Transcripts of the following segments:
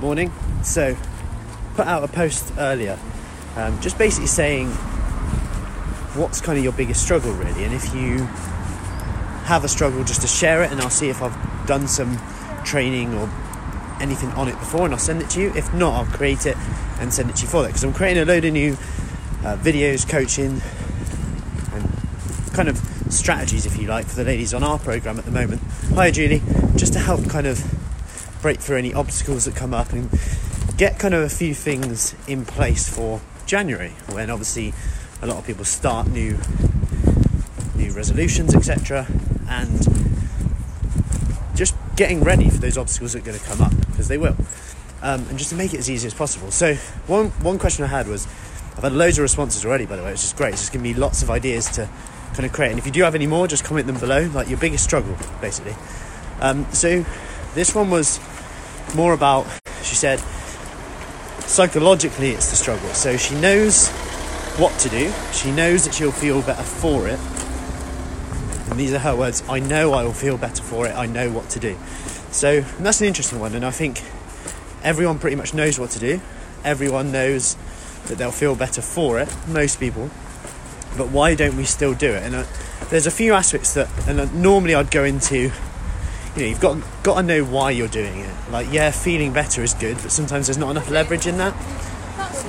Morning. So, put out a post earlier, um, just basically saying what's kind of your biggest struggle, really, and if you have a struggle, just to share it, and I'll see if I've done some training or anything on it before, and I'll send it to you. If not, I'll create it and send it to you for that because I'm creating a load of new uh, videos, coaching, and kind of strategies, if you like, for the ladies on our program at the moment. Hi, Julie. Just to help kind of break through any obstacles that come up and get kind of a few things in place for January, when obviously a lot of people start new new resolutions, etc., and just getting ready for those obstacles that are going to come up because they will, um, and just to make it as easy as possible. So one one question I had was, I've had loads of responses already, by the way, which is great. It's just giving me lots of ideas to kind of create. And if you do have any more, just comment them below, like your biggest struggle, basically. Um, so this one was more about, she said, psychologically it's the struggle. So she knows what to do, she knows that she'll feel better for it. And these are her words I know I will feel better for it, I know what to do. So that's an interesting one, and I think everyone pretty much knows what to do. Everyone knows that they'll feel better for it, most people. But why don't we still do it? And uh, there's a few aspects that, and uh, normally I'd go into you know, you've got got to know why you're doing it. Like, yeah, feeling better is good, but sometimes there's not enough leverage in that.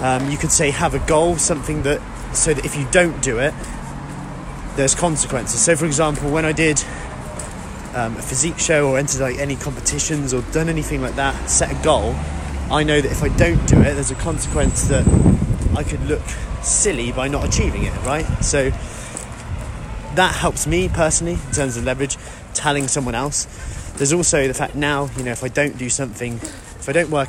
Um, you could say have a goal, something that so that if you don't do it, there's consequences. So, for example, when I did um, a physique show or entered like any competitions or done anything like that, set a goal. I know that if I don't do it, there's a consequence that I could look silly by not achieving it. Right, so that helps me personally in terms of leverage telling someone else. There's also the fact now you know if i don't do something if i don't work